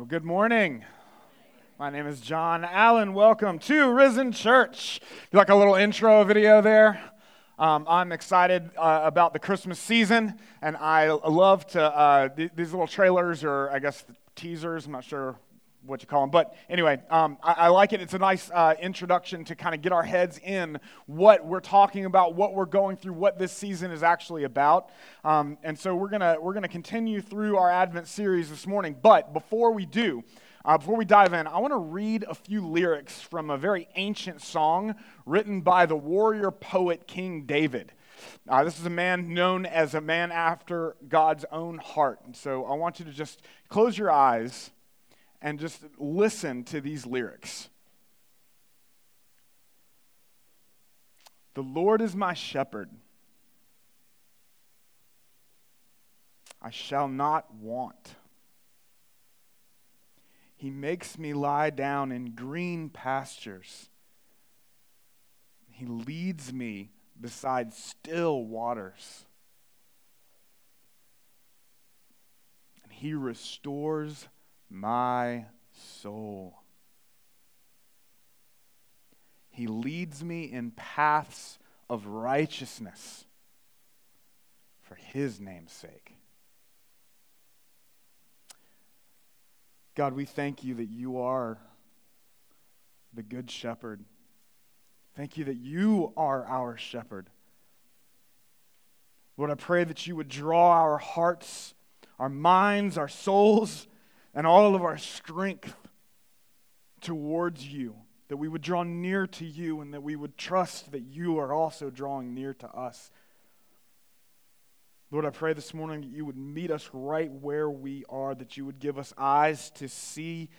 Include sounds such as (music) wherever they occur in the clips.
Well, good morning. My name is John Allen. Welcome to Risen Church. Do like a little intro video there? Um, I'm excited uh, about the Christmas season, and I love to, uh, th- these little trailers, or I guess teasers, I'm not sure what you call them. But anyway, um, I, I, like it. It's a nice uh, introduction to kind of get our heads in what we're talking about, what we're going through, what this season is actually about. Um, and so we're gonna we're gonna continue through our Advent series this morning. But before we do. Uh, before we dive in, I want to read a few lyrics from a very ancient song written by the warrior poet King David. Uh, this is a man known as a man after God's own heart. And so I want you to just close your eyes and just listen to these lyrics. The Lord is my shepherd. I shall not want. He makes me lie down in green pastures. He leads me beside still waters. And he restores my soul. He leads me in paths of righteousness for his name's sake. God, we thank you that you are the good shepherd. Thank you that you are our shepherd. Lord, I pray that you would draw our hearts, our minds, our souls and all of our strength towards you, that we would draw near to you and that we would trust that you are also drawing near to us. Lord, I pray this morning that you would meet us right where we are, that you would give us eyes to see,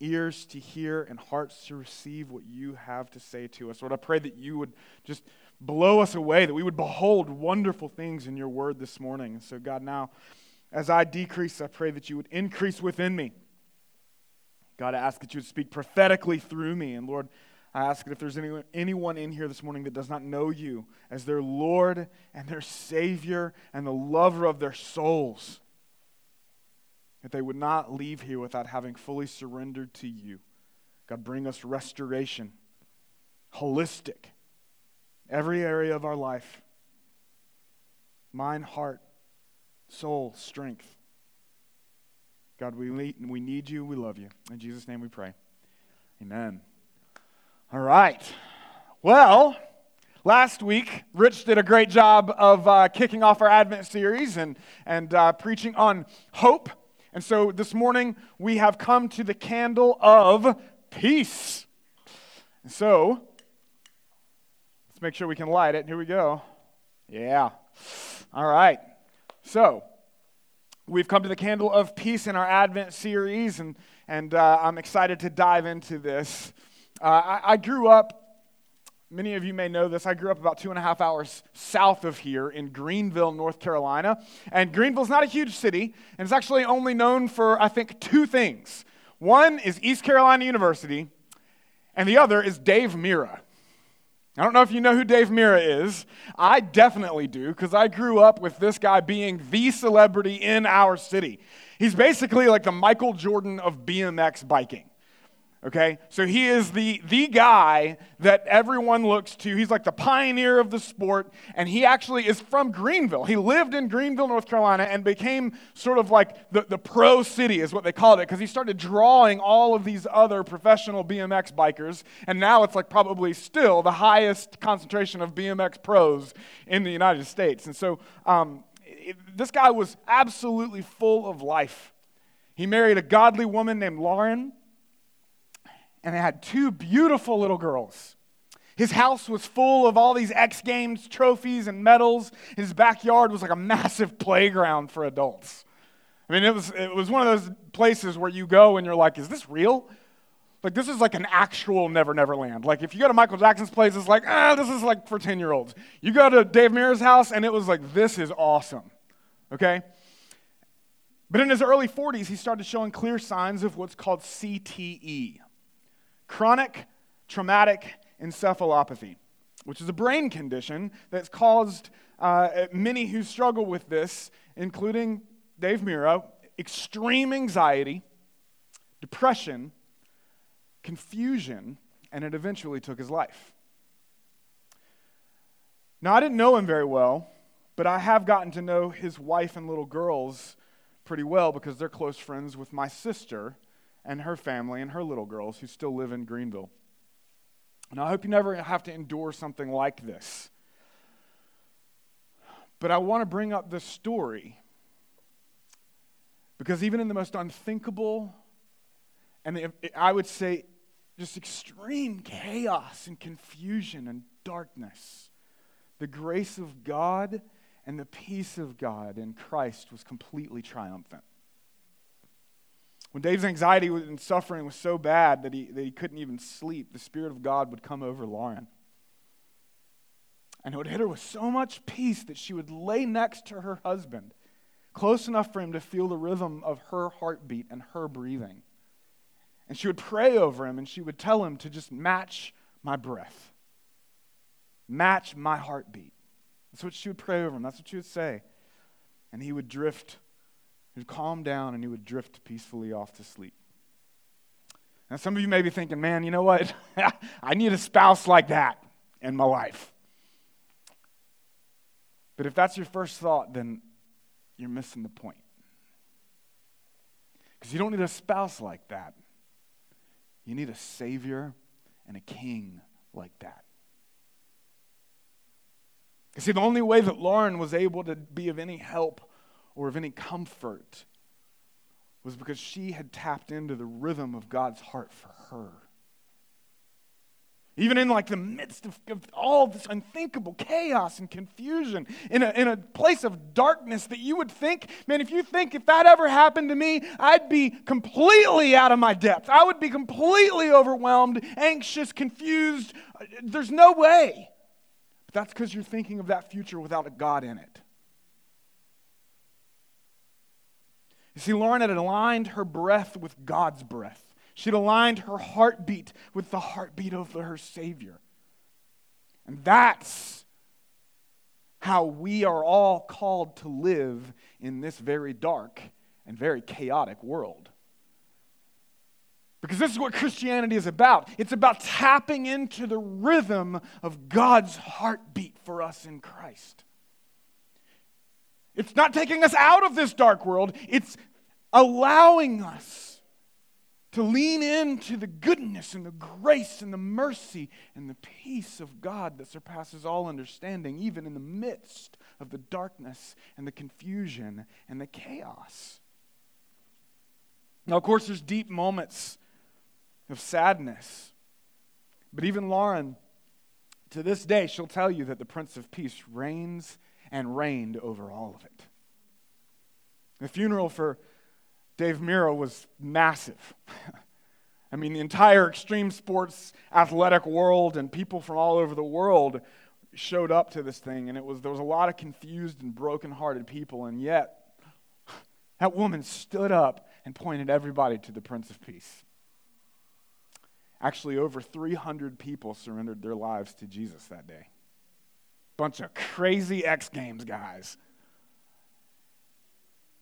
ears to hear, and hearts to receive what you have to say to us. Lord, I pray that you would just blow us away, that we would behold wonderful things in your word this morning. And so, God, now. As I decrease, I pray that you would increase within me. God, I ask that you would speak prophetically through me. And Lord, I ask that if there's anyone, anyone in here this morning that does not know you as their Lord and their Savior and the lover of their souls, that they would not leave here without having fully surrendered to you. God, bring us restoration, holistic, every area of our life mind, heart, soul, strength. God, we need, we need you. We love you. In Jesus' name we pray. Amen. All right. Well, last week, Rich did a great job of uh, kicking off our Advent series and, and uh, preaching on hope. And so this morning, we have come to the candle of peace. And so, let's make sure we can light it. Here we go. Yeah. All right. So, we've come to the candle of peace in our Advent series, and, and uh, I'm excited to dive into this. Uh, I, I grew up Many of you may know this. I grew up about two and a half hours south of here in Greenville, North Carolina. And Greenville's not a huge city, and it's actually only known for, I think, two things. One is East Carolina University, and the other is Dave Mirra. I don't know if you know who Dave Mirra is. I definitely do because I grew up with this guy being the celebrity in our city. He's basically like the Michael Jordan of BMX biking. Okay? So he is the, the guy that everyone looks to. He's like the pioneer of the sport, and he actually is from Greenville. He lived in Greenville, North Carolina, and became sort of like the, the pro city, is what they called it, because he started drawing all of these other professional BMX bikers, and now it's like probably still the highest concentration of BMX pros in the United States. And so um, it, this guy was absolutely full of life. He married a godly woman named Lauren and they had two beautiful little girls. His house was full of all these X Games trophies and medals. His backyard was like a massive playground for adults. I mean, it was, it was one of those places where you go and you're like, is this real? Like, this is like an actual Never Never Land. Like, if you go to Michael Jackson's place, it's like, ah, this is like for 10 year olds. You go to Dave Mirra's house, and it was like, this is awesome. Okay? But in his early 40s, he started showing clear signs of what's called CTE chronic traumatic encephalopathy, which is a brain condition that's caused uh, many who struggle with this, including Dave Mirra, extreme anxiety, depression, confusion, and it eventually took his life. Now, I didn't know him very well, but I have gotten to know his wife and little girls pretty well because they're close friends with my sister and her family and her little girls who still live in Greenville. And I hope you never have to endure something like this. But I want to bring up this story because even in the most unthinkable and I would say just extreme chaos and confusion and darkness, the grace of God and the peace of God in Christ was completely triumphant. When Dave's anxiety and suffering was so bad that he, that he couldn't even sleep, the Spirit of God would come over Lauren. And it would hit her with so much peace that she would lay next to her husband, close enough for him to feel the rhythm of her heartbeat and her breathing. And she would pray over him and she would tell him to just match my breath, match my heartbeat. That's what she would pray over him. That's what she would say. And he would drift he would calm down and he would drift peacefully off to sleep. Now, some of you may be thinking, man, you know what? (laughs) I need a spouse like that in my life. But if that's your first thought, then you're missing the point. Because you don't need a spouse like that. You need a Savior and a King like that. You see, the only way that Lauren was able to be of any help or of any comfort was because she had tapped into the rhythm of God's heart for her. Even in like the midst of, of, all this unthinkable chaos and confusion, in a, in a place of darkness that you would think, man, if you think if that ever happened to me, I'd be completely out of my depth. I would be completely overwhelmed, anxious, confused. There's no way. But that's because you're thinking of that future without a God in it. You see, Lauren had aligned her breath with God's breath. She'd aligned her heartbeat with the heartbeat of her Savior. And that's how we are all called to live in this very dark and very chaotic world. Because this is what Christianity is about. It's about tapping into the rhythm of God's heartbeat for us in Christ. It's not taking us out of this dark world, it's allowing us to lean into the goodness and the grace and the mercy and the peace of God that surpasses all understanding, even in the midst of the darkness and the confusion and the chaos. Now, of course, there's deep moments of sadness. But even Lauren, to this day, she'll tell you that the Prince of Peace reigns and reigned over all of it. The funeral for Dave Mirra was massive. (laughs) I mean, the entire extreme sports athletic world and people from all over the world showed up to this thing, and it was, there was a lot of confused and broken-hearted people, and yet (sighs) that woman stood up and pointed everybody to the Prince of Peace. Actually, over 300 people surrendered their lives to Jesus that day. Bunch of crazy X Games guys.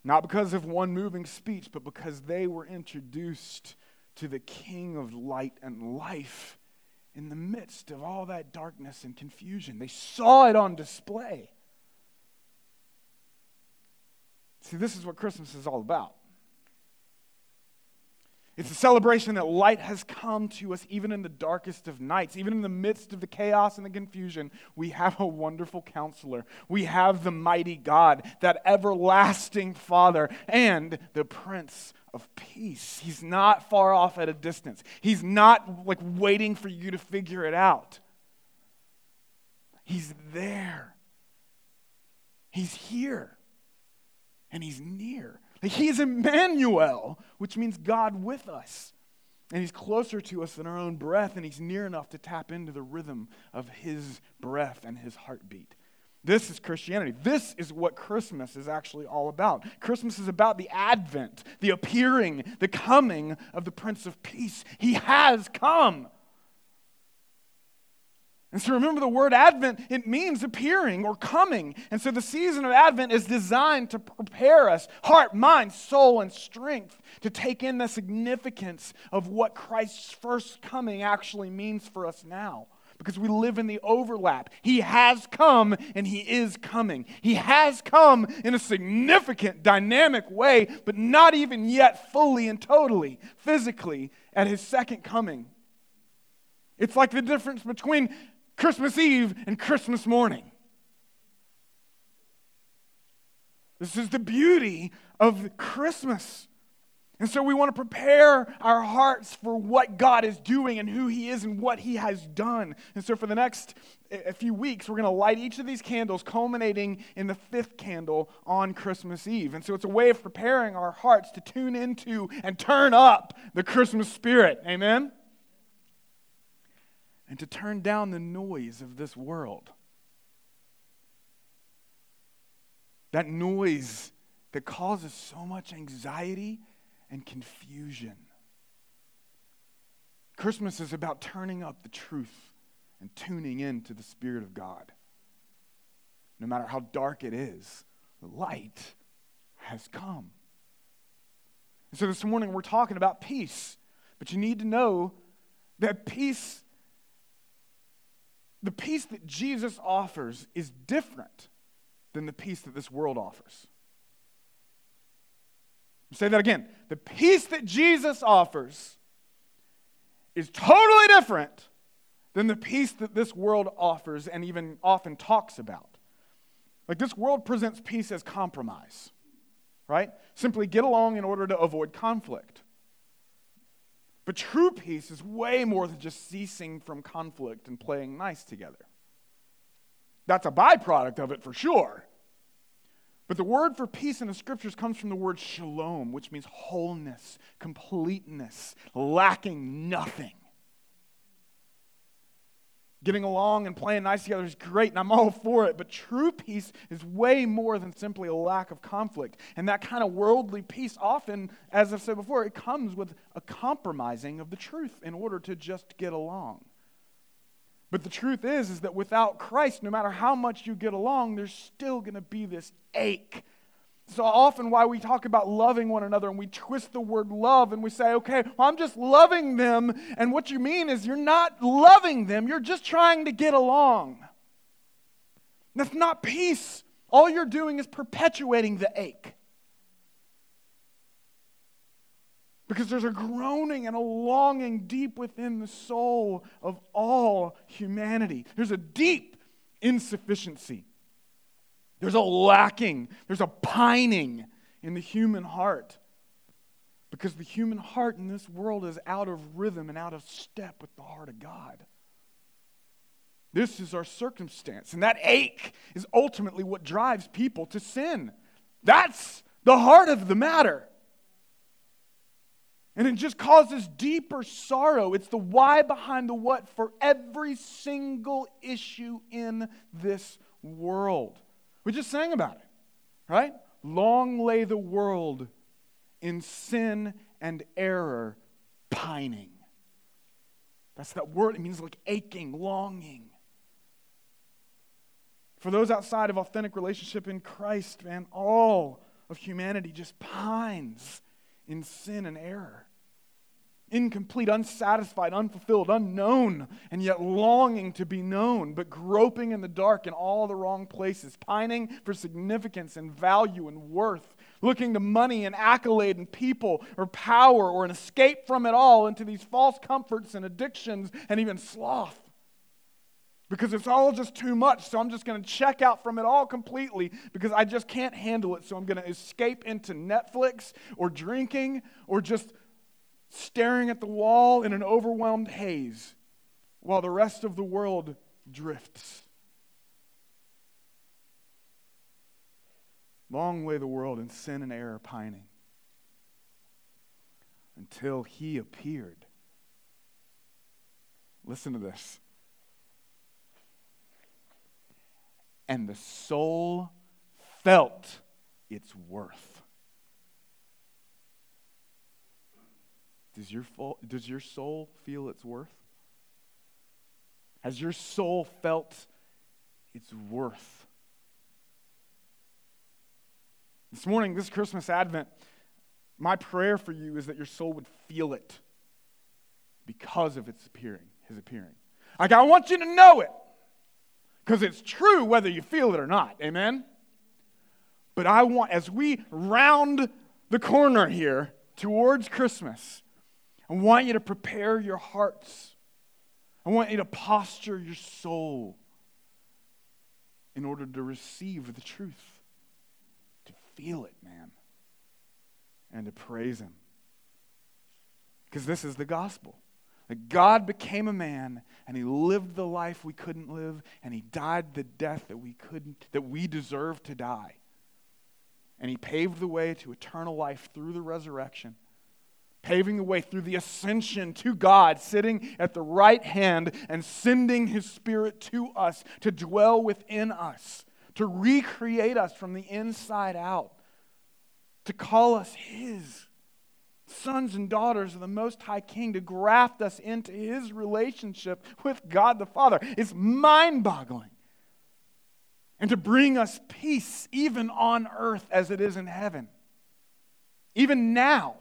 Not because of one moving speech, but because they were introduced to the King of light and life in the midst of all that darkness and confusion. They saw it on display. See, this is what Christmas is all about. It's a celebration that light has come to us even in the darkest of nights, even in the midst of the chaos and the confusion. We have a wonderful counselor. We have the mighty God, that everlasting Father, and the Prince of Peace. He's not far off at a distance, He's not like waiting for you to figure it out. He's there, He's here, and He's near. He is Emmanuel, which means God with us. And he's closer to us than our own breath, and he's near enough to tap into the rhythm of his breath and his heartbeat. This is Christianity. This is what Christmas is actually all about. Christmas is about the advent, the appearing, the coming of the Prince of Peace. He has come. (laughs) And so remember the word Advent, it means appearing or coming. And so the season of Advent is designed to prepare us, heart, mind, soul, and strength, to take in the significance of what Christ's first coming actually means for us now. Because we live in the overlap. He has come and he is coming. He has come in a significant, dynamic way, but not even yet fully and totally, physically, at his second coming. It's like the difference between Christmas Eve and Christmas morning. This is the beauty of Christmas. And so we want to prepare our hearts for what God is doing and who He is and what He has done. And so for the next a few weeks, we're going to light each of these candles, culminating in the fifth candle on Christmas Eve. And so it's a way of preparing our hearts to tune into and turn up the Christmas spirit. Amen? And to turn down the noise of this world. That noise that causes so much anxiety and confusion. Christmas is about turning up the truth and tuning in to the Spirit of God. No matter how dark it is, the light has come. And so this morning we're talking about peace, but you need to know that peace the peace that Jesus offers is different than the peace that this world offers. Say that again. The peace that Jesus offers is totally different than the peace that this world offers and even often talks about. Like this world presents peace as compromise, right? Simply get along in order to avoid conflict. But true peace is way more than just ceasing from conflict and playing nice together. That's a byproduct of it for sure. But the word for peace in the scriptures comes from the word shalom, which means wholeness, completeness, lacking nothing. Getting along and playing nice together is great, and I'm all for it. But true peace is way more than simply a lack of conflict. And that kind of worldly peace, often, as I've said before, it comes with a compromising of the truth in order to just get along. But the truth is, is that without Christ, no matter how much you get along, there's still going to be this ache so often, why we talk about loving one another and we twist the word love and we say, okay, well, I'm just loving them. And what you mean is you're not loving them, you're just trying to get along. That's not peace. All you're doing is perpetuating the ache. Because there's a groaning and a longing deep within the soul of all humanity. There's a deep insufficiency. There's a lacking, there's a pining in the human heart. Because the human heart in this world is out of rhythm and out of step with the heart of God. This is our circumstance. And that ache is ultimately what drives people to sin. That's the heart of the matter. And it just causes deeper sorrow. It's the why behind the what for every single issue in this world. We just sang about it, right? Long lay the world in sin and error, pining. That's that word. It means like aching, longing. For those outside of authentic relationship in Christ, man, all of humanity just pines in sin and error incomplete, unsatisfied, unfulfilled, unknown, and yet longing to be known, but groping in the dark in all the wrong places, pining for significance and value and worth, looking to money and accolade and people or power or an escape from it all into these false comforts and addictions and even sloth. Because it's all just too much, so I'm just going to check out from it all completely because I just can't handle it. So I'm going to escape into Netflix or drinking or just staring at the wall in an overwhelmed haze while the rest of the world drifts. Long lay the world in sin and error pining until he appeared. Listen to this. And the soul felt its worth. Does your, does your soul feel its worth? Has your soul felt its worth? This morning, this Christmas Advent, my prayer for you is that your soul would feel it because of its appearing, his appearing. Like, I want you to know it because it's true whether you feel it or not. Amen? But I want, as we round the corner here towards Christmas, I want you to prepare your hearts. I want you to posture your soul in order to receive the truth, to feel it, man, and to praise Him. Because this is the gospel. That God became a man and he lived the life we couldn't live and he died the death that we couldn't that we deserved to die. And he paved the way to eternal life through the resurrection, paving the way through the ascension to God, sitting at the right hand and sending his spirit to us to dwell within us, to recreate us from the inside out, to call us his sons and daughters of the Most High King, to graft us into his relationship with God the Father. It's mind boggling. And to bring us peace even on earth as it is in heaven. Even now.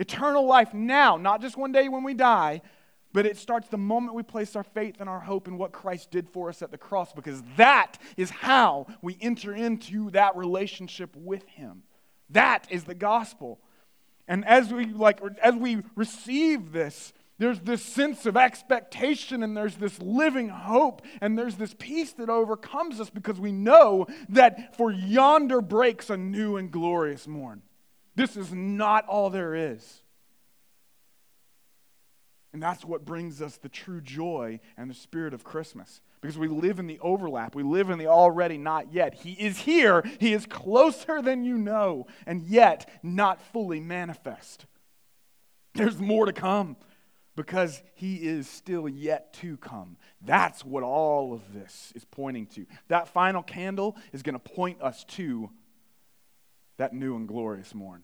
Eternal life now, not just one day when we die, but it starts the moment we place our faith and our hope in what Christ did for us at the cross, because that is how we enter into that relationship with Him. That is the gospel. And as we like as we receive this, there's this sense of expectation and there's this living hope and there's this peace that overcomes us because we know that for yonder breaks a new and glorious morn. This is not all there is. And that's what brings us the true joy and the spirit of Christmas because we live in the overlap. We live in the already not yet. He is here, He is closer than you know, and yet not fully manifest. There's more to come because He is still yet to come. That's what all of this is pointing to. That final candle is going to point us to that new and glorious morn,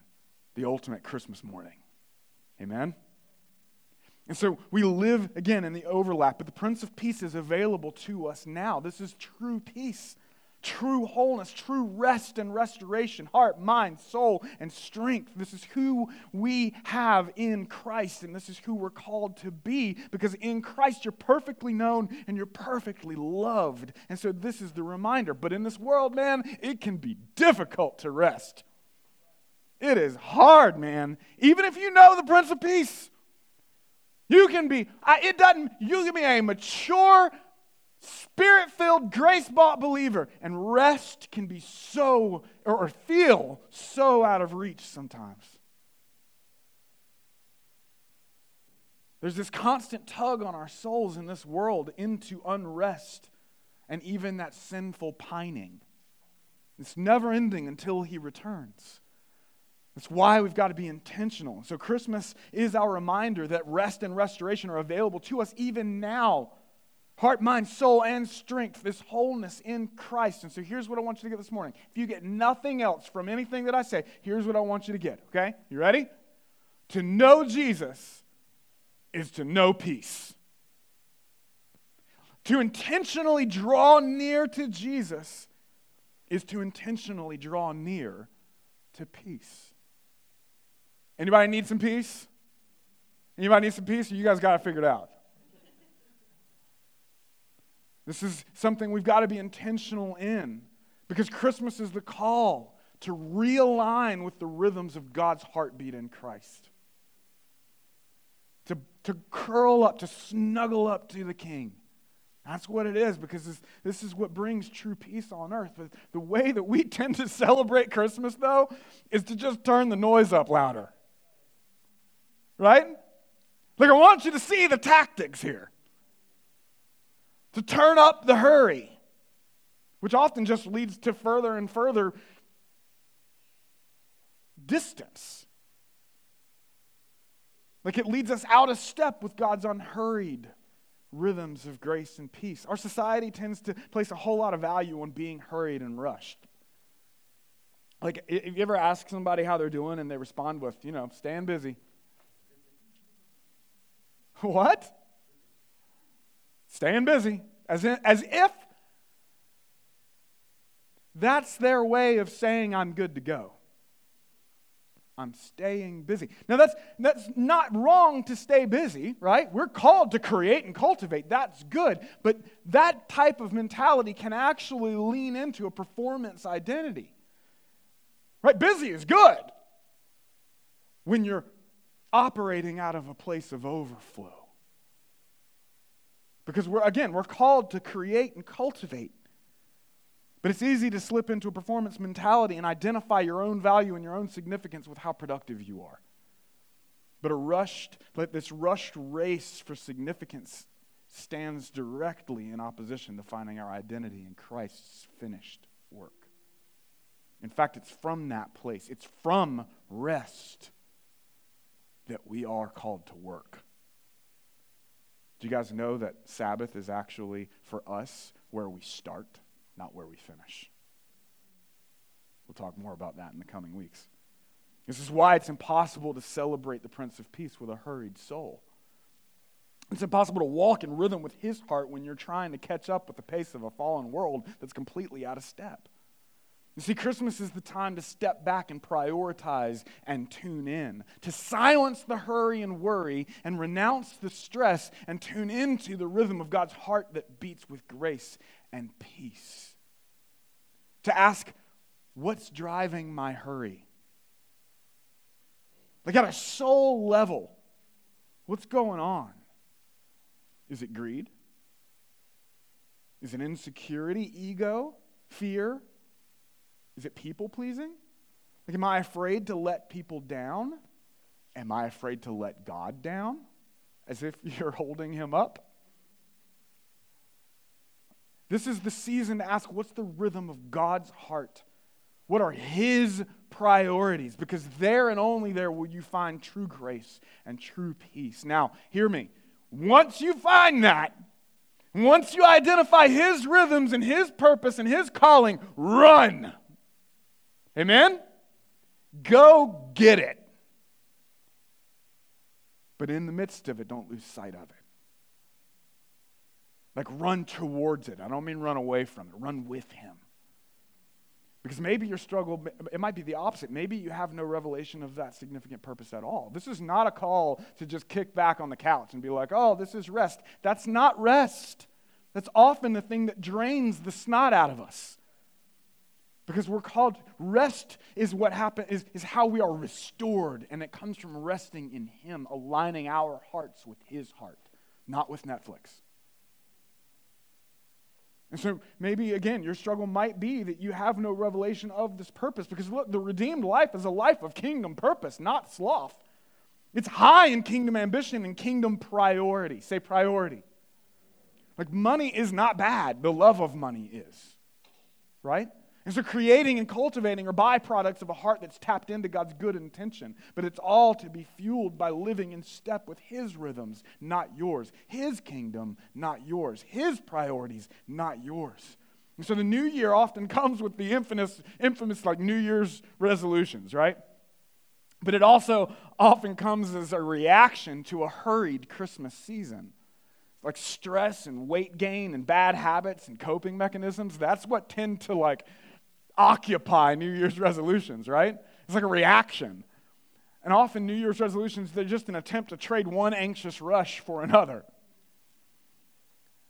the ultimate Christmas morning. Amen? And so we live again in the overlap, but the Prince of Peace is available to us now. This is true peace, true wholeness, true rest and restoration, heart, mind, soul, and strength. This is who we have in Christ, and this is who we're called to be because in Christ you're perfectly known and you're perfectly loved. And so this is the reminder. But in this world, man, it can be difficult to rest. It is hard, man, even if you know the Prince of Peace. You can be, it doesn't, you can be a mature, spirit filled, grace bought believer, and rest can be so, or feel so out of reach sometimes. There's this constant tug on our souls in this world into unrest and even that sinful pining. It's never ending until he returns. That's why we've got to be intentional. So, Christmas is our reminder that rest and restoration are available to us even now heart, mind, soul, and strength, this wholeness in Christ. And so, here's what I want you to get this morning. If you get nothing else from anything that I say, here's what I want you to get, okay? You ready? To know Jesus is to know peace. To intentionally draw near to Jesus is to intentionally draw near to peace. Anybody need some peace? Anybody need some peace? You guys got to figure it out. This is something we've got to be intentional in because Christmas is the call to realign with the rhythms of God's heartbeat in Christ. To, to curl up, to snuggle up to the King. That's what it is because this, this is what brings true peace on earth. But the way that we (laughs) tend to celebrate Christmas, though, is to just turn the noise up louder. Right? Like, I want you to see the tactics here to turn up the hurry, which often just leads to further and further distance. Like, it leads us out of step with God's unhurried rhythms of grace and peace. Our society tends to place a whole lot of value on being hurried and rushed. Like, if you ever ask somebody how they're doing and they respond with, you know, staying busy. (laughs) What? staying busy, as, in, as if that's their way of saying, I'm good to go. I'm staying busy. Now, that's, that's not wrong to stay busy, right? We're called to create and cultivate. That's good. But that type of mentality can actually lean into a performance identity. Right? Busy is good when you're operating out of a place of overflow. Because we're, again, we're called to create and cultivate. But it's easy to slip into a performance mentality and identify your own value and your own significance with how productive you are. But a rushed, this rushed race for significance stands directly in opposition to finding our identity in Christ's finished work. In fact, it's from that place, it's from rest that we are called to work. Do you guys know that Sabbath is actually, for us, where we start? not where we finish. We'll talk more about that in the coming weeks. This is why it's impossible to celebrate the Prince of Peace with a hurried soul. It's impossible to walk in rhythm with his heart when you're trying to catch up with the pace of a fallen world that's completely out of step. You see, Christmas is the time to step back and prioritize and tune in, to silence the hurry and worry and renounce the stress and tune into the rhythm of God's heart that beats with grace and peace. To ask, what's driving my hurry? Like at a soul level, what's going on? Is it greed? Is it insecurity, ego, fear? Is it people pleasing? Like, am I afraid to let people down? Am I afraid to let God down? As if (laughs) you're holding him up? This is the season to ask what's the rhythm of God's heart? What are His priorities? Because there and only there will you find true grace and true peace. Now, hear me. Once you find that, once you identify His rhythms and His purpose and His calling, run. Amen? Go get it. But in the midst of it, don't lose sight of it. Like run towards it. I don't mean run away from it, run with Him. Because maybe your struggle, it might be the opposite. Maybe you have no revelation of that significant purpose at all. This is not a call to just kick back on the couch and be like, oh, this is rest. That's not rest. That's often the thing that drains the snot out of us. Because we're called, rest is what happen, is, is how we are restored. And it comes from resting in Him, aligning our hearts with His heart, not with Netflix. And so maybe, again, your struggle might be that you have no revelation of this purpose because look, the redeemed life is a life of kingdom purpose, not sloth. It's high in kingdom ambition and kingdom priority. Say priority. Like money is not bad, the love of money is. Right? And so, creating and cultivating are byproducts of a heart that's tapped into God's good intention. But it's all to be fueled by living in step with His rhythms, not yours. His kingdom, not yours. His priorities, not yours. And so, the new year often (laughs) comes with the infamous, infamous like New Year's resolutions, right? But it also often comes as a reaction to a hurried Christmas season like stress and weight gain and bad habits and coping mechanisms that's what tend to like occupy New Year's resolutions, right? It's like a reaction. And often New Year's resolutions, they're just an attempt to trade one anxious rush for another.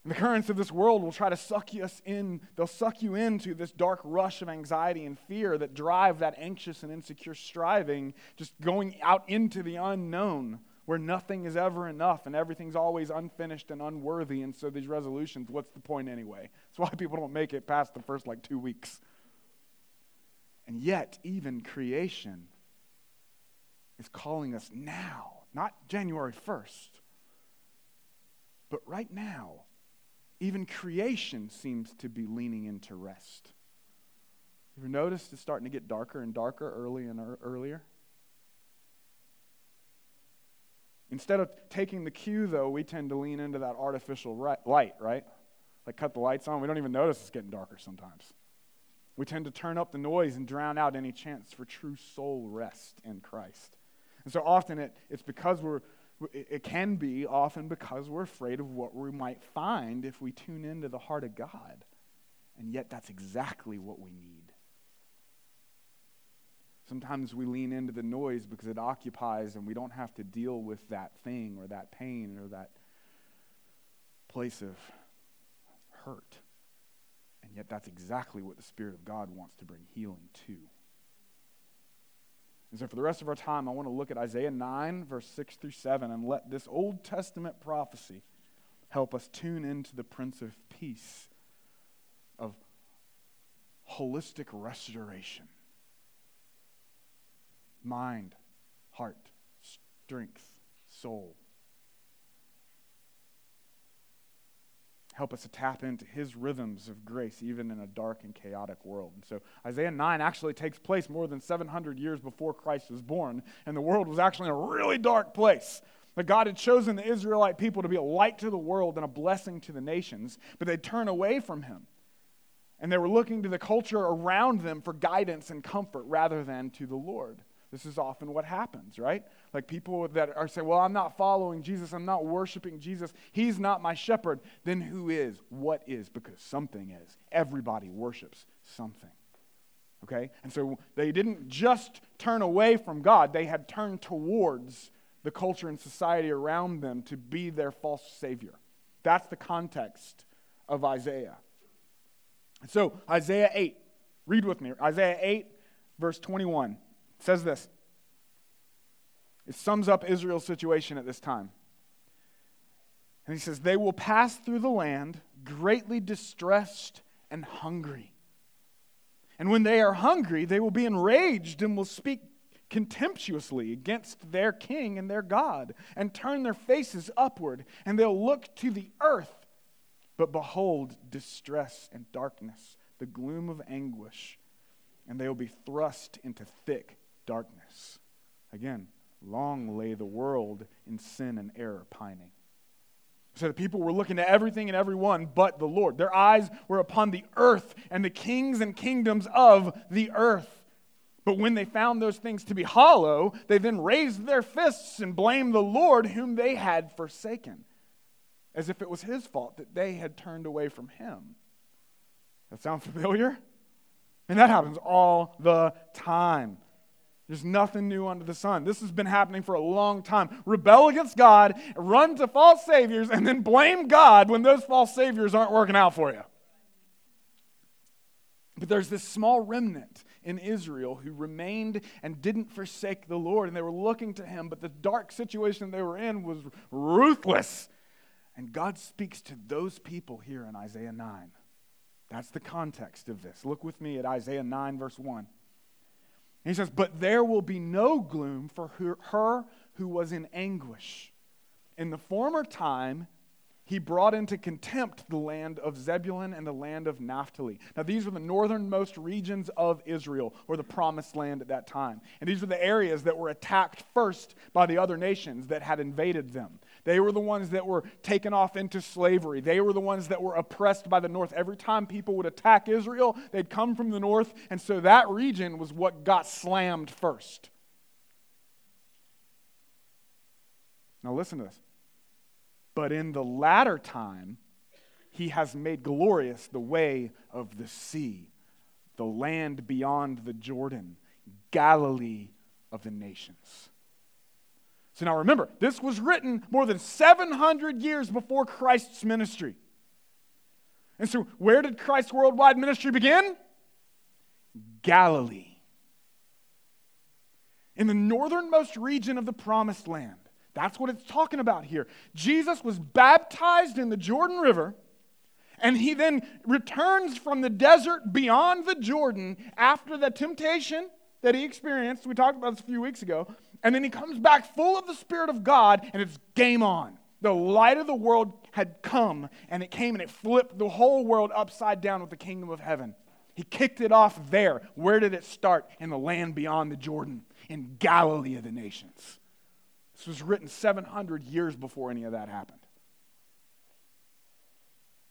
And the currents of this world will try to suck us in, they'll suck you into this dark rush of anxiety and fear that drive that anxious and insecure striving, just going out into the unknown where nothing is ever enough and everything's always unfinished and unworthy. And so these resolutions, what's the point anyway? That's why people don't make it past the first like two weeks. And yet, even creation is calling us now, not January 1st, but right now. Even creation seems to be leaning into rest. You ever noticed it's starting to get darker and darker early and earlier? Instead of taking the cue, though, we tend to lean into that artificial light, right? Like cut the lights on. We don't even notice it's getting darker sometimes. We tend to turn up the noise and drown out any chance for true soul rest in Christ. And so often it, it's because we're it can be often because we're afraid of what we might find if we tune into the heart of God. And yet, that's exactly what we need. Sometimes we lean into the noise because it occupies and we don't have to deal with that thing or that pain or that place of hurt. Yet, that's exactly what the Spirit of God wants to bring healing to. And so, for the rest of our time, I want to look at Isaiah 9, verse 6 through 7, and let this Old Testament prophecy help us tune into the Prince of Peace, of holistic restoration mind, heart, strength, soul. Help us to tap into his rhythms of grace, even in a dark and chaotic world. And so Isaiah 9 actually takes place more than 700 years before Christ was born, and the world was actually in a really dark place. That God had chosen the Israelite people to be a light to the world and a blessing to the nations, but they turned away from him. And they were looking to the culture around them for guidance and comfort rather than to the Lord. This is often what happens, right? Like people that are saying, Well, I'm not following Jesus, I'm not worshiping Jesus, He's not my shepherd. Then who is? What is? Because something is. Everybody worships something. Okay? And so they didn't just turn away from God, they had turned towards the culture and society around them to be their false savior. That's the context of Isaiah. So, Isaiah 8, read with me. Isaiah 8, verse 21 says this it sums up Israel's situation at this time. And he says, They will pass through the land greatly distressed and hungry. And when they are hungry, they will be enraged and will speak contemptuously against their king and their God and turn their faces upward, and they'll look to the earth. But behold, distress and darkness, the gloom of anguish, and they will be thrust into thick darkness. Again, long lay the world in sin and error pining. So the people were looking to everything and everyone but the Lord. Their eyes were upon the earth and the kings and kingdoms of the earth. But when they found those things to be hollow, they then raised their fists and blamed the Lord whom they had forsaken, as if it was his fault that they had turned away from him. That sound familiar? And that happens all the time. There's nothing new under the sun. This has been happening for a long time. Rebel against God, run to false saviors, and then blame God when those false saviors aren't working out for you. But there's this small remnant in Israel who remained and didn't forsake the Lord, and they were looking to Him, but the dark situation they were in was ruthless. And God speaks to those people here in Isaiah 9. That's the context of this. Look with me at Isaiah 9, verse 1 he says, But there will be no gloom for her, her who was in anguish. In the former time, he brought into contempt the land of Zebulun and the land of Naphtali. Now, these were the northernmost regions of Israel, or the promised land at that time. And these were the areas that were attacked first by the other nations that had invaded them. They were the ones that were taken off into slavery. They were the ones that were oppressed by the north. Every time people would attack Israel, they'd come from the north. And so that region was what got slammed first. Now, listen to this. But in the latter time, he has made glorious the way of the sea, the land beyond the Jordan, Galilee of the nations. So now remember, this was written more than 700 years before Christ's ministry. And so, where did Christ's worldwide ministry begin? Galilee. In the northernmost region of the promised land. That's what it's talking about here. Jesus was baptized in the Jordan River, and he then returns from the desert beyond the Jordan after the temptation that he experienced. We talked about this a few weeks ago. And then he comes back full of the Spirit of God, and it's game on. The light of the world had come, and it came and it flipped the whole world upside down with the kingdom of heaven. He kicked it off there. Where did it start? In the land beyond the Jordan, in Galilee of the nations. This was written 700 years before any of that happened.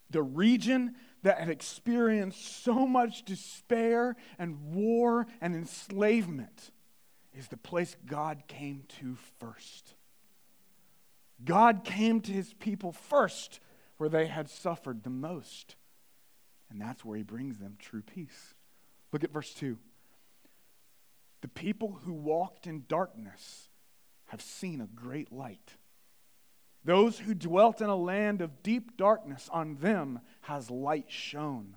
The region that had experienced so much despair and war and enslavement is the place God came to first. God came to his people first where they had suffered the most. And that's where he brings them true peace. Look at verse 2. The people who walked in darkness have seen a great light. Those who dwelt in a land of deep darkness, on them has light shone.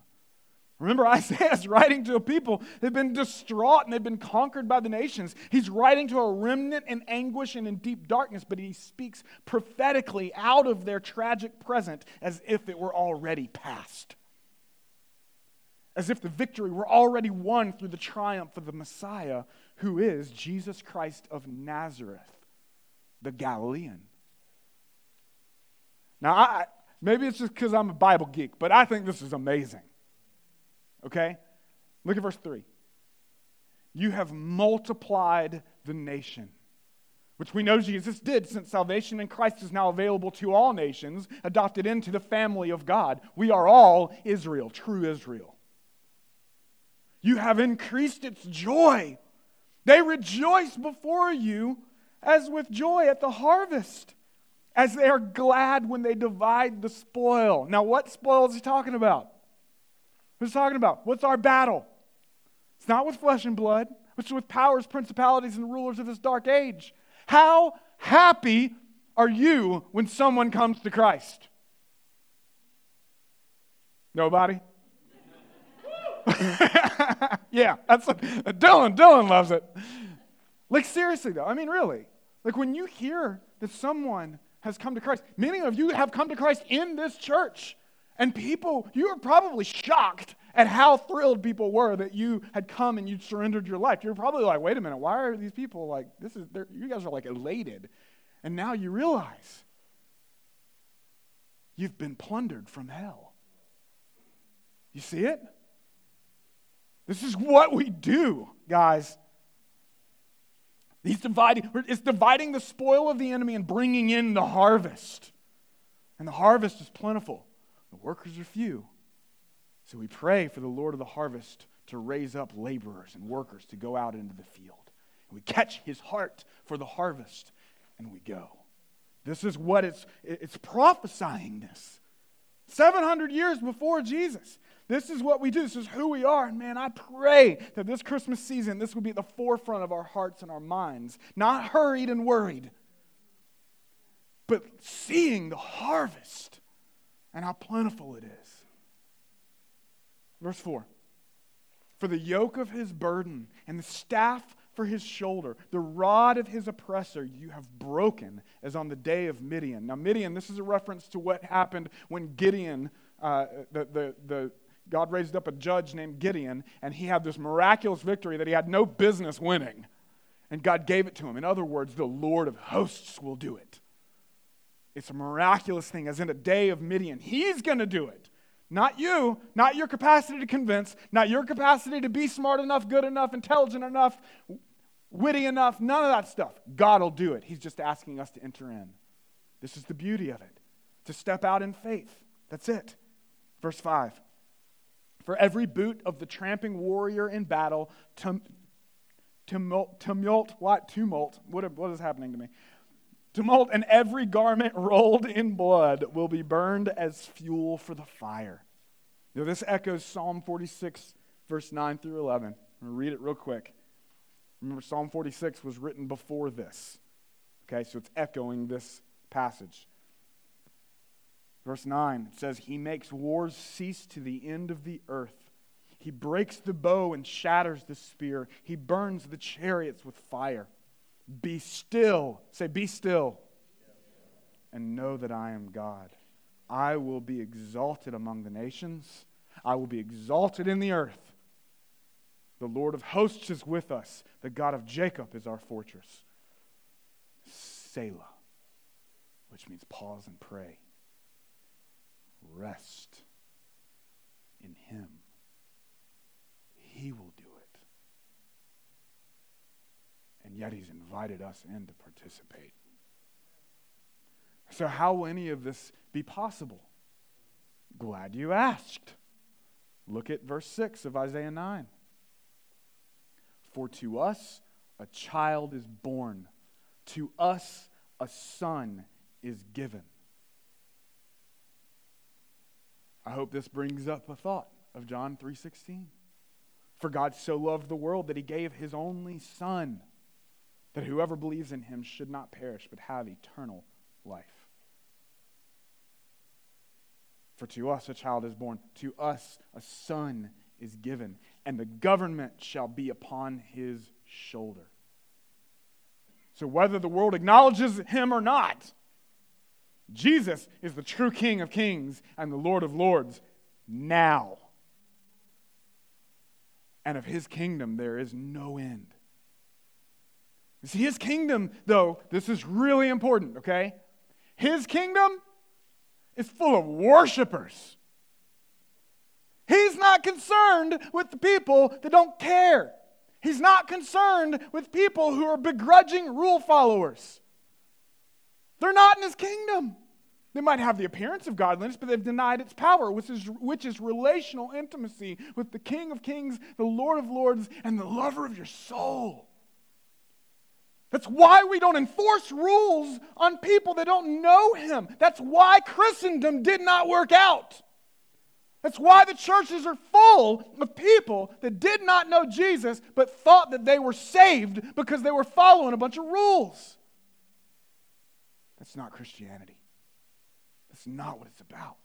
Remember, (laughs) Isaiah is writing to a people that have been distraught and they've been conquered by the nations. He's writing to a remnant in anguish and in deep darkness, but he speaks prophetically out of their tragic present as if it were already past. As if the victory were already won through the triumph of the Messiah, who is Jesus Christ of Nazareth, the Galilean. Now, I, maybe it's just because I'm a Bible geek, but I think this is amazing. Okay? Look at verse 3. You have multiplied the nation, which we know Jesus did since salvation in Christ is now available to all nations, adopted into the family of God. We are all Israel, true Israel. You have increased its joy. They rejoice before you as with joy at the harvest, as they are glad when they divide the spoil. Now, what spoil is he talking about? Who's talking about? What's our battle? It's not with flesh and blood, it's with powers, principalities, and rulers of this dark age. How happy are you when someone comes to Christ? Nobody? (laughs) yeah, that's Dylan. Dylan loves it. Like seriously though, I mean really. Like when you hear that someone has come to Christ, many of you have come to Christ in this church. And people, you were probably shocked at how thrilled people were that you had come and you'd surrendered your life. You're probably like, wait a minute, why are these people like, this is, you guys are like elated. And now you realize you've been plundered from hell. You see it? This is what we do, guys. He's dividing, it's dividing the spoil of the enemy and bringing in the harvest. And the harvest is plentiful. Workers are few. So we pray for the Lord of the harvest to raise up laborers and workers to go out into the field. And we catch his heart for the harvest and we go. This is what it's, it's prophesying this. 700 years before Jesus. This is what we do. This is who we are. And man, I pray that this Christmas season, this will be at the forefront of our hearts and our minds. Not hurried and worried, but seeing the harvest and how plentiful it is. Verse 4 For the yoke of his burden and the staff for his shoulder, the rod of his oppressor, you have broken as on the day of Midian. Now, Midian, this is a reference to what happened when Gideon, uh, the, the, the, God raised up a judge named Gideon, and he had this miraculous victory that he had no business winning. And God gave it to him. In other words, the Lord of hosts will do it. It's a miraculous thing, as in a day of Midian. He's going to do it. Not you, not your capacity to convince, not your capacity to be smart enough, good enough, intelligent enough, witty enough, none of that stuff. God will do it. He's just asking us to enter in. This is the beauty of it, to step out in faith. That's it. Verse 5 For every boot of the tramping warrior in battle, tum, tumult, tumult, what? Tumult. What, what is happening to me? Tumult, and every garment rolled in blood will be burned as fuel for the fire. Now, this echoes Psalm 46, verse 9 through 11. I'm going to read it real quick. Remember, Psalm 46 was written before this. Okay, so it's echoing this passage. Verse 9 it says, He makes wars cease to the end of the earth. He breaks the bow and shatters the spear. He burns the chariots with fire. Be still. Say, be still. And know that I am God. I will be exalted among the nations, I will be exalted in the earth. The Lord of hosts is with us. The God of Jacob is our fortress. Selah, which means pause and pray. Rest in Him. He will do and yet he's invited us in to participate. So, how will any of this be possible? Glad you asked. Look at verse 6 of Isaiah 9. For to us a child is born, to us a son is given. I hope this brings up a thought of John 3:16. For God so loved the world that he gave his only son that whoever believes in him should not perish but have eternal life. For to us a child is born, to us a son is given, and the government shall be upon his shoulder. So, whether the world acknowledges him or not, Jesus is the true King of kings and the Lord of lords now. And of his kingdom there is no end. See, his kingdom, though, this is really important, okay? His kingdom is full of worshipers. He's not concerned with the people that don't care. He's not concerned with people who are begrudging rule followers. They're not in his kingdom. They might have the appearance of godliness, but they've denied its power, which is, which is relational intimacy with the King of Kings, the Lord of Lords, and the lover of your soul. That's why we don't enforce rules on people that don't know Him. That's why Christendom did not work out. That's why the churches are full of people that did not know Jesus but thought that they were saved because they were following a bunch of rules. That's not Christianity. That's not what it's about.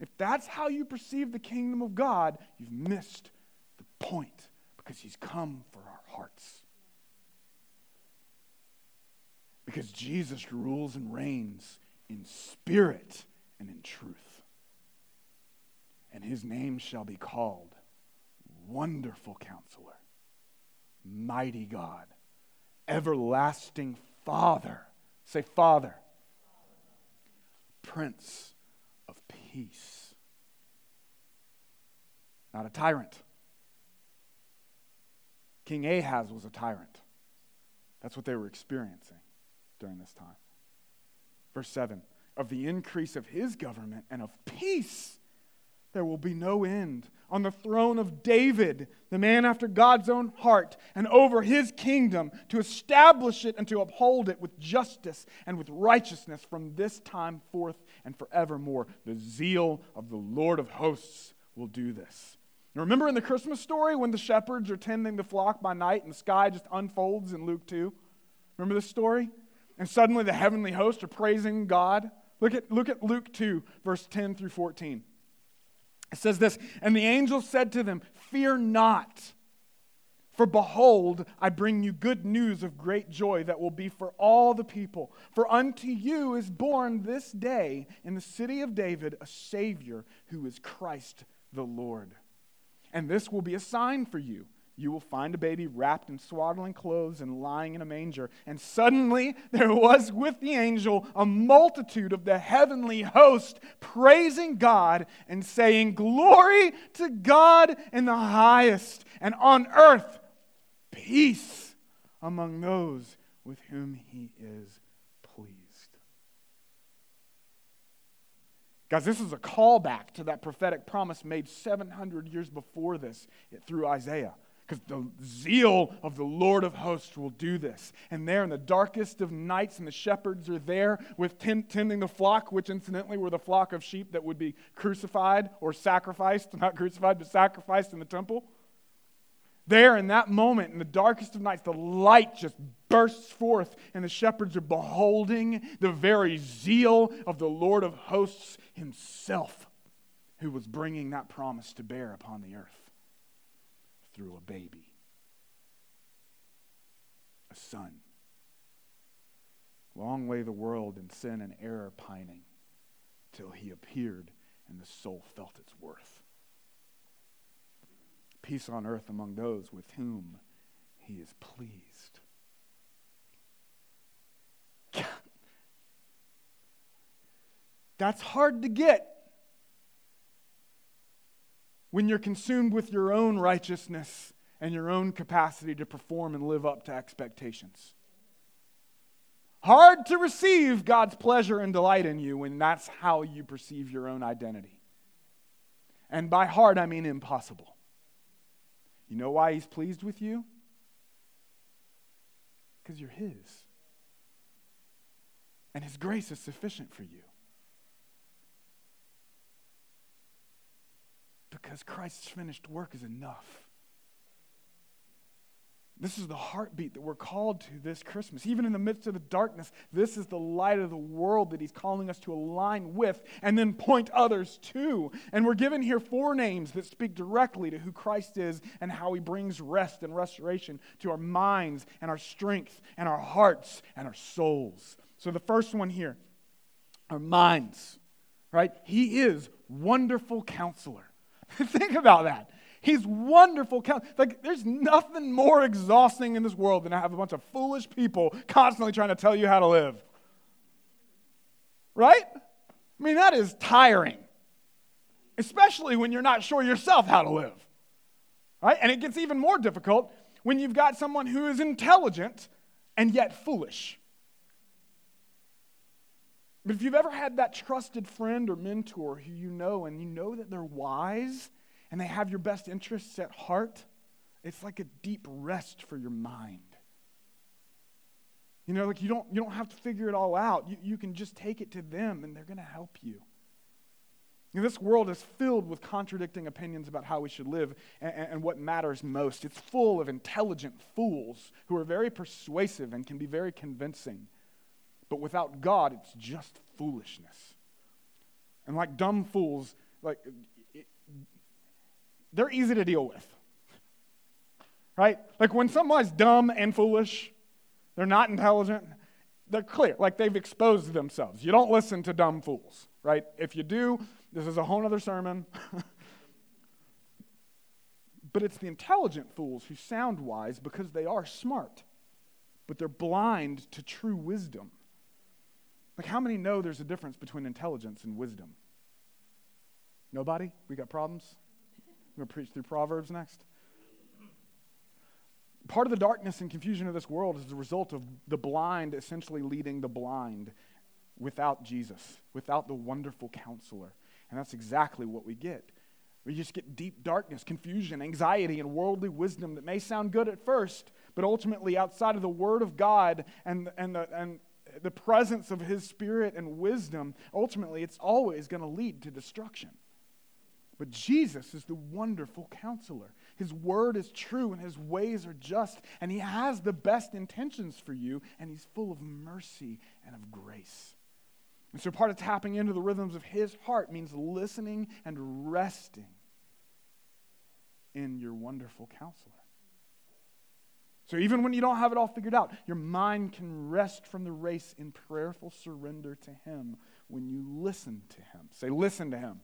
If that's how you perceive the kingdom of God, you've missed the point because He's come for our hearts. Because Jesus rules and reigns in spirit and in truth. And his name shall be called Wonderful Counselor, Mighty God, Everlasting Father. Say, Father. Prince of Peace. Not a tyrant. King Ahaz was a tyrant. That's what they were experiencing during this time. Verse 7 Of the increase of his government and of peace, there will be no end on the throne of David, the man after God's own heart, and over his kingdom to establish it and to uphold it with justice and with righteousness from this time forth and forevermore. The zeal of the Lord of hosts will do this. Now remember in the Christmas story when the shepherds are tending the flock by night and the sky just unfolds in Luke 2? Remember this story? And suddenly the heavenly hosts are praising God. Look at, look at Luke 2, verse 10 through 14. It says this And the angel said to them, Fear not, for behold, I bring you good news of great joy that will be for all the people. For unto you is born this day in the city of David a Savior who is Christ the Lord. And this will be a sign for you you will find a baby wrapped in swaddling clothes and lying in a manger. And suddenly there was with the angel a multitude of the heavenly host praising God and saying, Glory to God in the highest, and on earth peace among those with whom he is pleased. Guys, this is a callback to that prophetic promise made 700 years before this through Isaiah because the zeal of the Lord of hosts will do this. And there in the darkest of nights, and the shepherds are there with tending the flock, which incidentally were the flock of sheep that would be crucified or sacrificed, (laughs) not crucified, but sacrificed in the temple. There in that moment, in the darkest of nights, the light just bursts forth, and the shepherds are beholding the very zeal of the Lord of hosts himself, who was bringing that promise to bear upon the earth through a baby, a son. Long lay the world in sin and error pining till he appeared and the soul felt its worth. Peace on earth among those with whom he is pleased. (laughs) That's hard to get when you're consumed with your own righteousness and your own capacity to perform and live up to expectations. Hard to receive God's pleasure and delight in you when that's how you perceive your own identity. And by hard, I mean impossible. You know why He's pleased with you? Because you're His. And his grace is sufficient for you. Because Christ's finished work is enough. This is the heartbeat that we're called to this Christmas. Even in the midst of the darkness, this is the light of the world that He's calling us to align with and then point others to. And we're given here four names that speak directly to who Christ is and how He brings rest and restoration to our minds and our strength and our hearts and our souls. So the first one here, our minds, right? He is wonderful counselor. (laughs) Think about that. He's wonderful. Like, there's nothing more exhausting in this world than to have a bunch of foolish people constantly trying to tell you how to live. Right? I mean, that is tiring, especially when you're not sure yourself how to live. Right? And it gets even more difficult when you've got someone who is intelligent and yet foolish. But if you've ever had that trusted friend or mentor who you know and you know that they're wise and they have your best interests at heart, it's like a deep rest for your mind. You know, like you don't, you don't have to figure it all out. You, you can just take it to them and they're going to help you. you know, this world is filled with contradicting opinions about how we should live and, and what matters most. It's full of intelligent fools who are very persuasive and can be very convincing. But without God, it's just foolishness. And like dumb fools, like they're easy to deal with. Right? Like when someone's dumb and foolish, they're not intelligent, they're clear. Like they've exposed themselves. You don't listen to dumb fools, right? If you do, this is a whole other sermon. (laughs) but it's the intelligent fools who sound wise because they are smart, but they're blind to true wisdom. Like, how many know there's a difference between intelligence and wisdom? Nobody? We got problems? I'm going to preach through Proverbs next. Part of the darkness and confusion of this world is the result of the blind essentially leading the blind without Jesus, without the wonderful counselor. And that's exactly what we get. We just get deep darkness, confusion, anxiety, and worldly wisdom that may sound good at first, but ultimately, outside of the Word of God and, and, the, and the presence of His Spirit and wisdom, ultimately, it's always going to lead to destruction. But Jesus is the wonderful counselor. His word is true and his ways are just, and he has the best intentions for you, and he's full of mercy and of grace. And so, part of tapping into the rhythms of his heart means listening and resting in your wonderful counselor. So, even when you don't have it all figured out, your mind can rest from the race in prayerful surrender to him when you listen to him. Say, listen to him.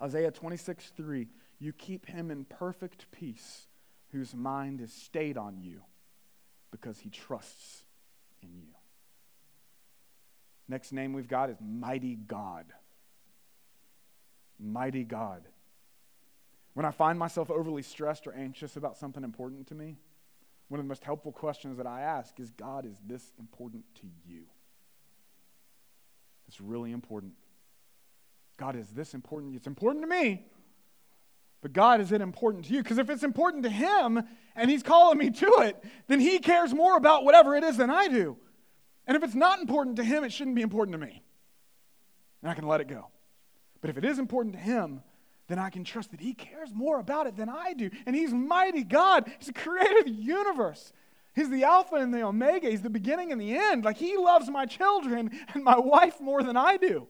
Isaiah 26, 3. You keep him in perfect peace, whose mind is stayed on you because he trusts in you. Next name we've got is Mighty God. Mighty God. When I find myself overly stressed or anxious about something important to me, one of the most helpful questions that I ask is God, is this important to you? It's really important. God, is this important? It's important to me. But God, is it important to you? Because if it's important to Him and He's calling me to it, then He cares more about whatever it is than I do. And if it's not important to Him, it shouldn't be important to me. And I can let it go. But if it is important to Him, then I can trust that He cares more about it than I do. And He's mighty God, He's the creator of the universe. He's the Alpha and the Omega, He's the beginning and the end. Like He loves my children and my wife more than I do.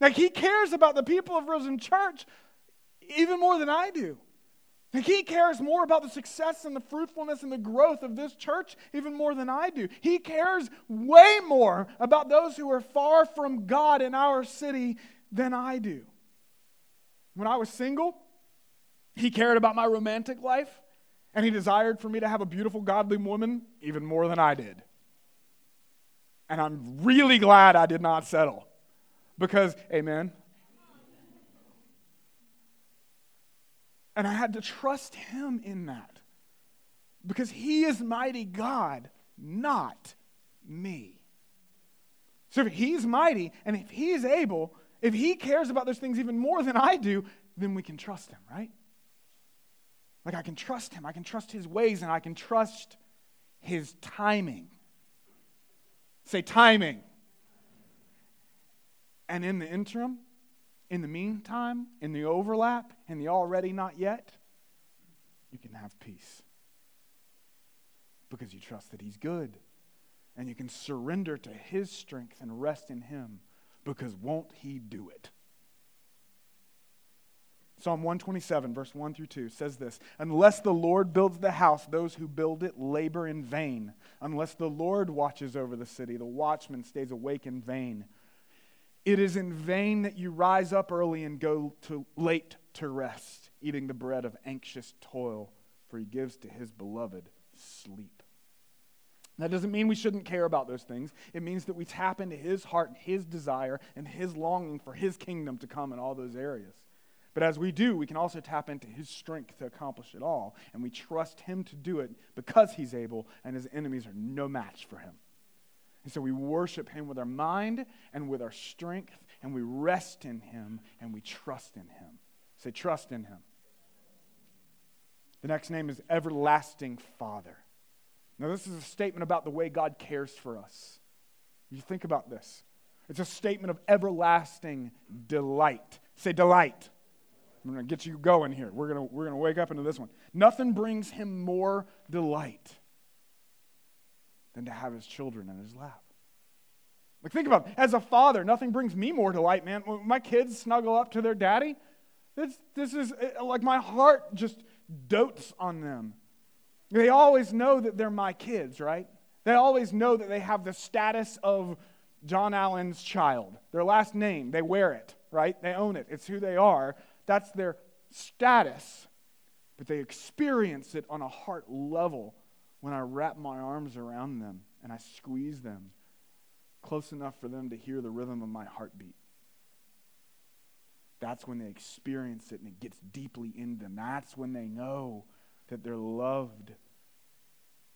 Like, he cares about the people of Risen Church even more than I do. Like, he cares more about the success and the fruitfulness and the growth of this church even more than I do. He cares way more about those who are far from God in our city than I do. When I was single, he cared about my romantic life, and he desired for me to have a beautiful, godly woman even more than I did. And I'm really glad I did not settle. Because, amen. And I had to trust him in that. Because he is mighty God, not me. So if he's mighty and if he's able, if he cares about those things even more than I do, then we can trust him, right? Like I can trust him, I can trust his ways, and I can trust his timing. Say timing. And in the interim, in the meantime, in the overlap, in the already not yet, you can have peace. Because you trust that He's good. And you can surrender to His strength and rest in Him. Because won't He do it? Psalm 127, verse 1 through 2 says this Unless the Lord builds the house, those who build it labor in vain. Unless the Lord watches over the city, the watchman stays awake in vain. It is in vain that you rise up early and go to late to rest, eating the bread of anxious toil, for he gives to his beloved sleep. That doesn't mean we shouldn't care about those things. It means that we tap into his heart and his desire and his longing for his kingdom to come in all those areas. But as we do, we can also tap into his strength to accomplish it all. And we trust him to do it because he's able, and his enemies are no match for him. And so we worship him with our mind and with our strength, and we rest in him and we trust in him. Say, trust in him. The next name is Everlasting Father. Now, this is a statement about the way God cares for us. You think about this. It's a statement of everlasting delight. Say, delight. I'm going to get you going here. We're going we're to wake up into this one. Nothing brings him more delight than to have his children in his lap. Like, think about it. As a father, nothing brings me more delight, man. When my kids snuggle up to their daddy, this, this is like my heart just dotes on them. They always know that they're my kids, right? They always know that they have the status of John Allen's child. Their last name, they wear it, right? They own it. It's who they are. That's their status. But they experience it on a heart level when I wrap my arms around them and I squeeze them close enough for them to hear the rhythm of my heartbeat. That's when they experience it and it gets deeply in them. That's when they know that they're loved.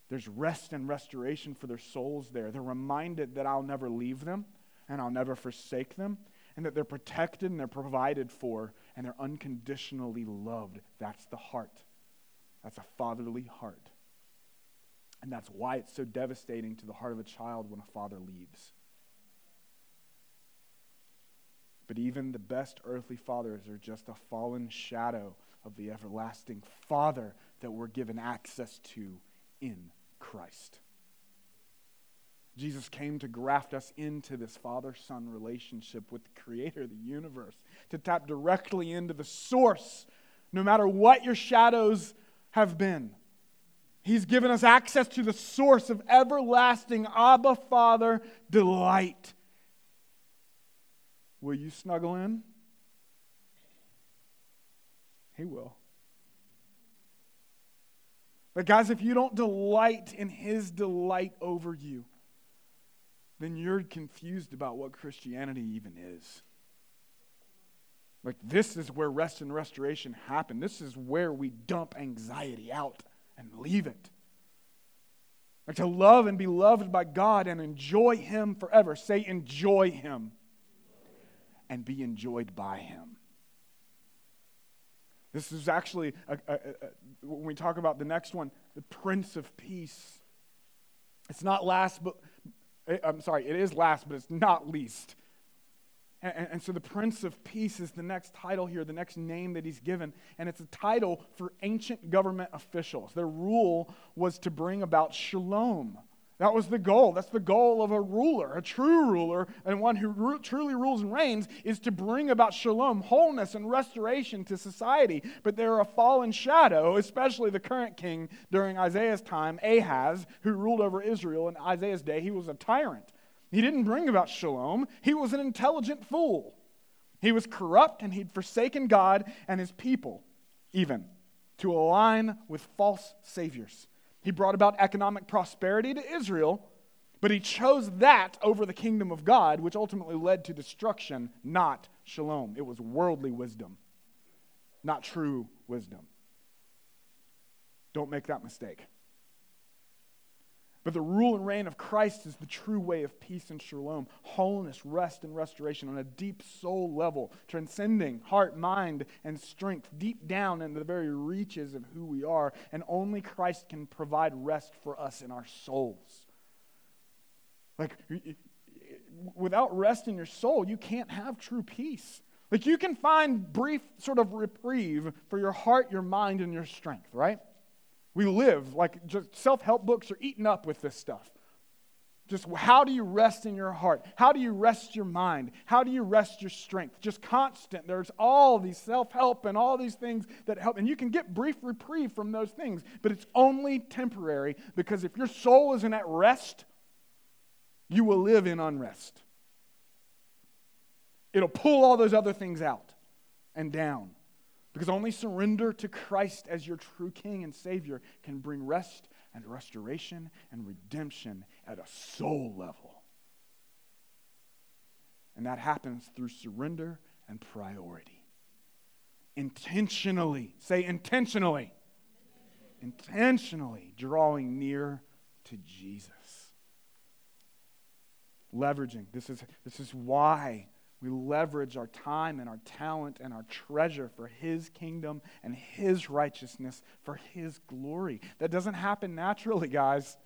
There's rest and restoration for their souls there. They're reminded that I'll never leave them and I'll never forsake them, and that they're protected and they're provided for and they're unconditionally loved. That's the heart. That's a fatherly heart. And that's why it's so devastating to the heart of a child when a father leaves. But even the best earthly fathers are just a fallen shadow of the everlasting Father that we're given access to in Christ. Jesus came to graft us into this father son relationship with the creator of the universe, to tap directly into the source, no matter what your shadows have been. He's given us access to the source of everlasting Abba Father delight. Will you snuggle in? He will. But, guys, if you don't delight in His delight over you, then you're confused about what Christianity even is. Like, this is where rest and restoration happen. This is where we dump anxiety out and leave it. Like, to love and be loved by God and enjoy Him forever. Say, enjoy Him and be enjoyed by Him. This is actually, a, a, a, when we talk about the next one, the Prince of Peace. It's not last, but Eh, I'm sorry, it is last, but it's not least. And, and, so the Prince of Peace is the next title here, the next name that he's given. And it's a title for ancient government officials. Their rule was to bring about shalom. That was the goal. That's the goal of a ruler, a true ruler, and one who ru- truly rules and reigns, is to bring about shalom, wholeness, and restoration to society. But they're a fallen shadow, especially the current king during Isaiah's time, Ahaz, who ruled over Israel in Isaiah's day. He was a tyrant. He didn't bring about shalom, he was an intelligent fool. He was corrupt, and he'd forsaken God and his people, even to align with false saviors. He brought about economic prosperity to Israel, but he chose that over the kingdom of God, which ultimately led to destruction, not shalom. It was worldly wisdom, not true wisdom. Don't make that mistake. But the rule and reign of Christ is the true way of peace and shalom, wholeness, rest, and restoration on a deep soul level, transcending heart, mind, and strength deep down into the very reaches of who we are. And only Christ can provide rest for us in our souls. Like, without rest in your soul, you can't have true peace. Like, you can find brief sort of reprieve for your heart, your mind, and your strength, right? We live, like, just self help books are eaten up with this stuff. Just how do you rest in your heart? How do you rest your mind? How do you rest your strength? Just constant. There's all these self help and all these things that help. And you can get brief reprieve from those things, but it's only temporary because if your soul isn't at rest, you will live in unrest. It'll pull all those other things out and down. Because only surrender to Christ as your true King and Savior can bring rest and restoration and redemption at a soul level. And that happens through surrender and priority. Intentionally, say intentionally, intentionally drawing near to Jesus. Leveraging. This is, this is why we leverage our time and our talent and our treasure for His kingdom and His righteousness for His glory. That doesn't happen naturally, guys.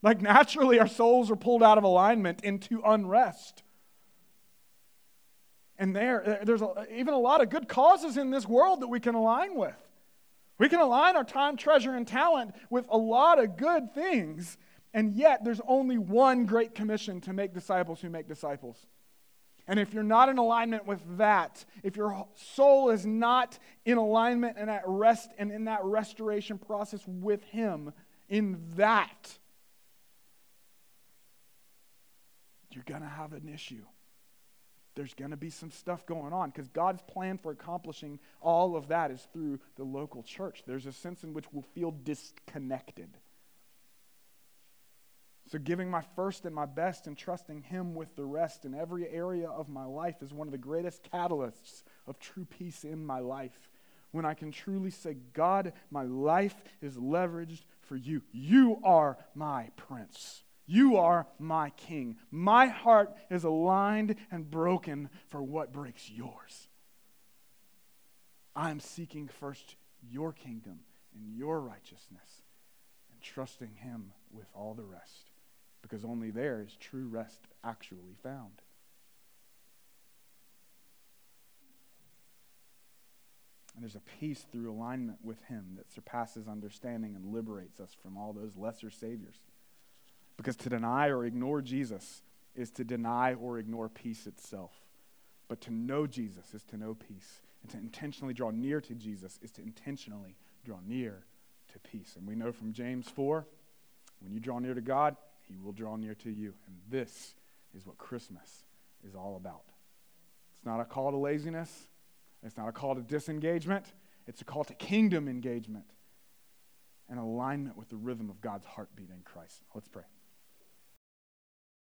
Like, naturally, our souls are pulled out of alignment into unrest. And there, there's a, even a lot of good causes in this world that we can align with. We can align our time, treasure, and talent with a lot of good things, and yet there's only one great commission to make disciples who make disciples. And if you're not in alignment with that, if your soul is not in alignment and at rest and in that restoration process with Him, in that, you're going to have an issue. There's going to be some stuff going on because God's plan for accomplishing all of that is through the local church. There's a sense in which we'll feel disconnected. So, giving my first and my best and trusting Him with the rest in every area of my life is one of the greatest catalysts of true peace in my life. When I can truly say, God, my life is leveraged for you. You are my prince. You are my king. My heart is aligned and broken for what breaks yours. I'm seeking first your kingdom and your righteousness and trusting Him with all the rest because only there is true rest actually found. And there's a peace through alignment with Him that surpasses understanding and liberates us from all those lesser saviors. Because to deny or ignore Jesus is to deny or ignore peace itself. But to know Jesus is to know peace. And to intentionally draw near to Jesus is to intentionally draw near to peace. And we know from James 4 when you draw near to God, he will draw near to you. And this is what Christmas is all about. It's not a call to laziness, it's not a call to disengagement, it's a call to kingdom engagement and alignment with the rhythm of God's heartbeat in Christ. Let's pray.